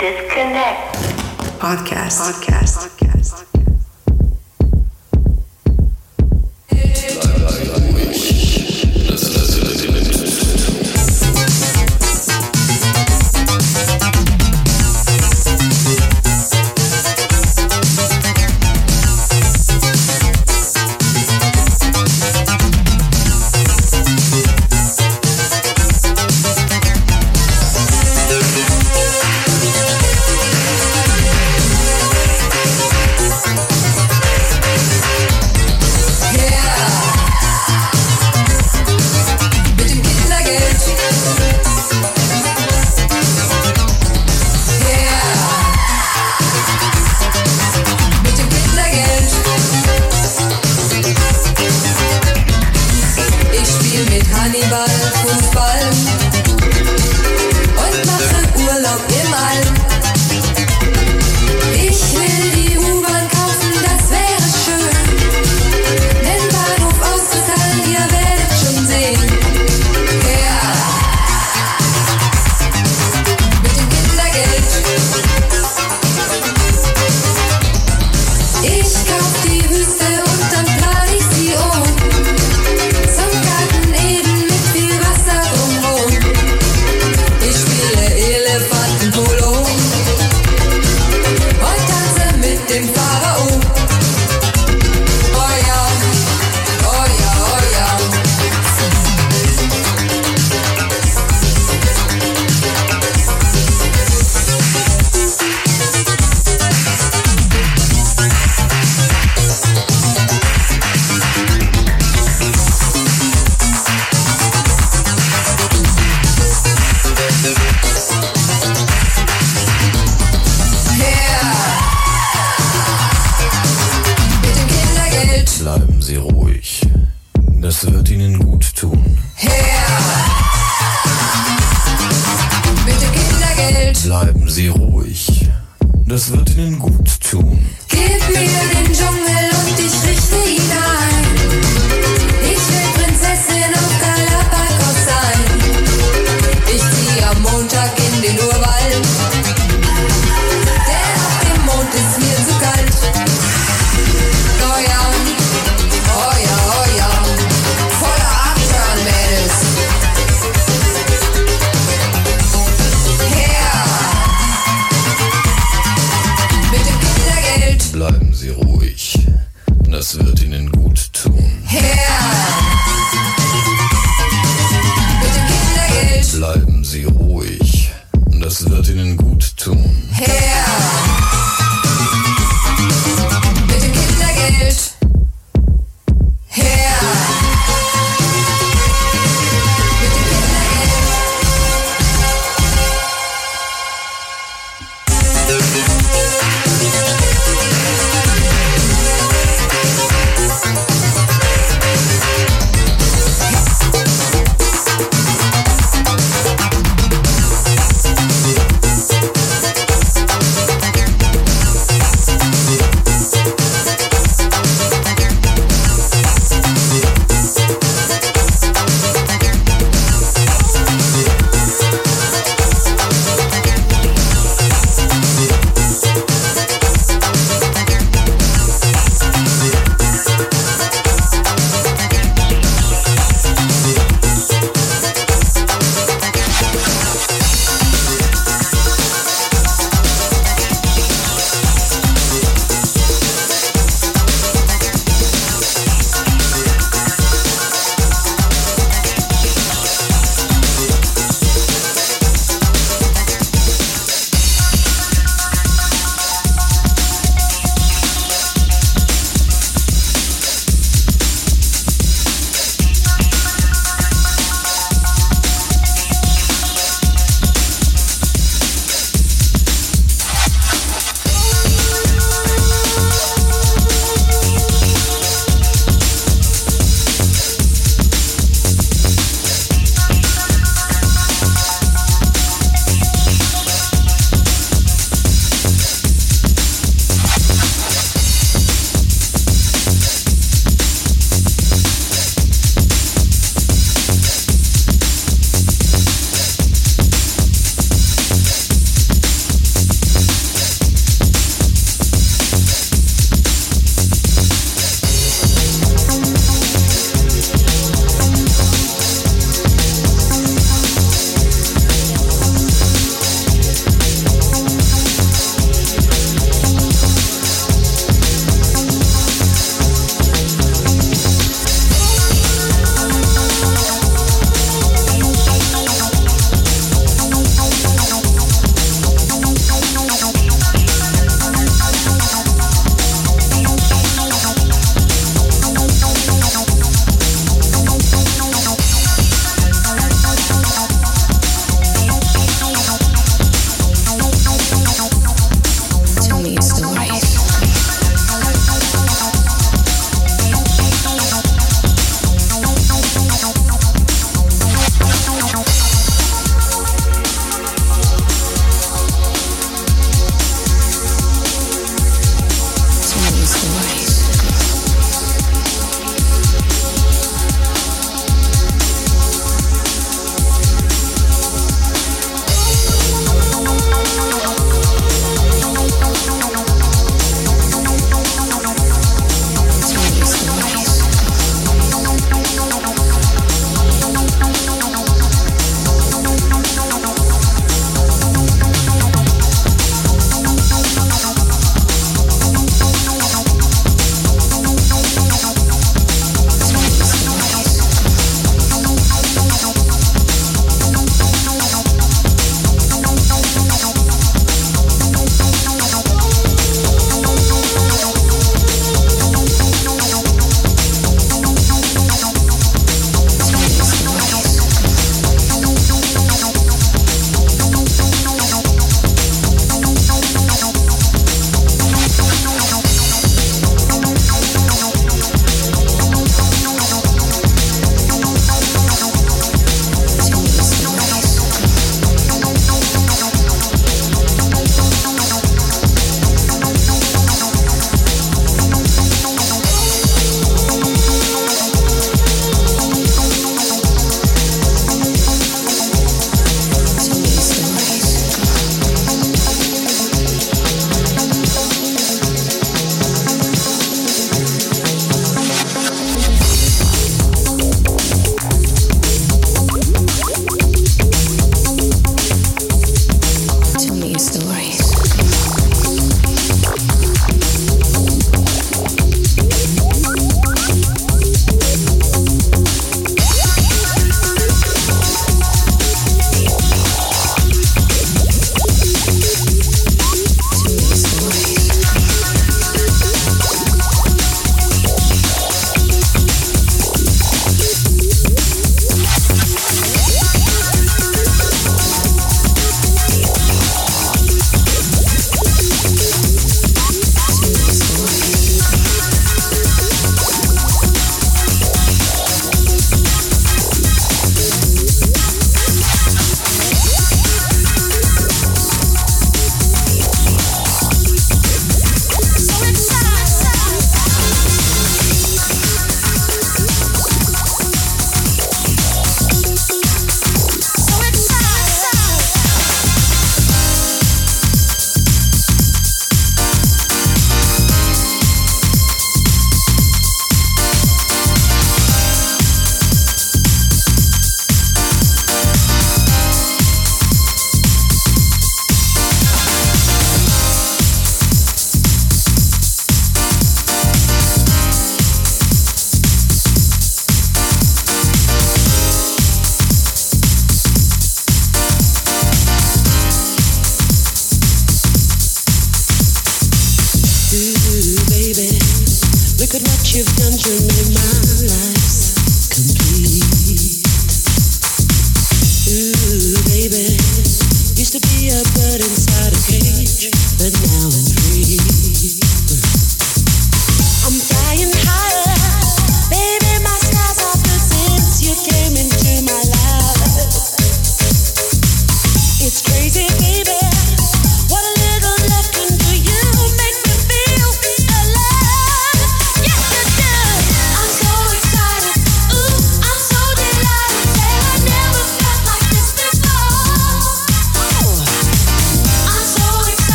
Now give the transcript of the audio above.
Disconnect. Podcast. Podcast. Podcast. Podcast.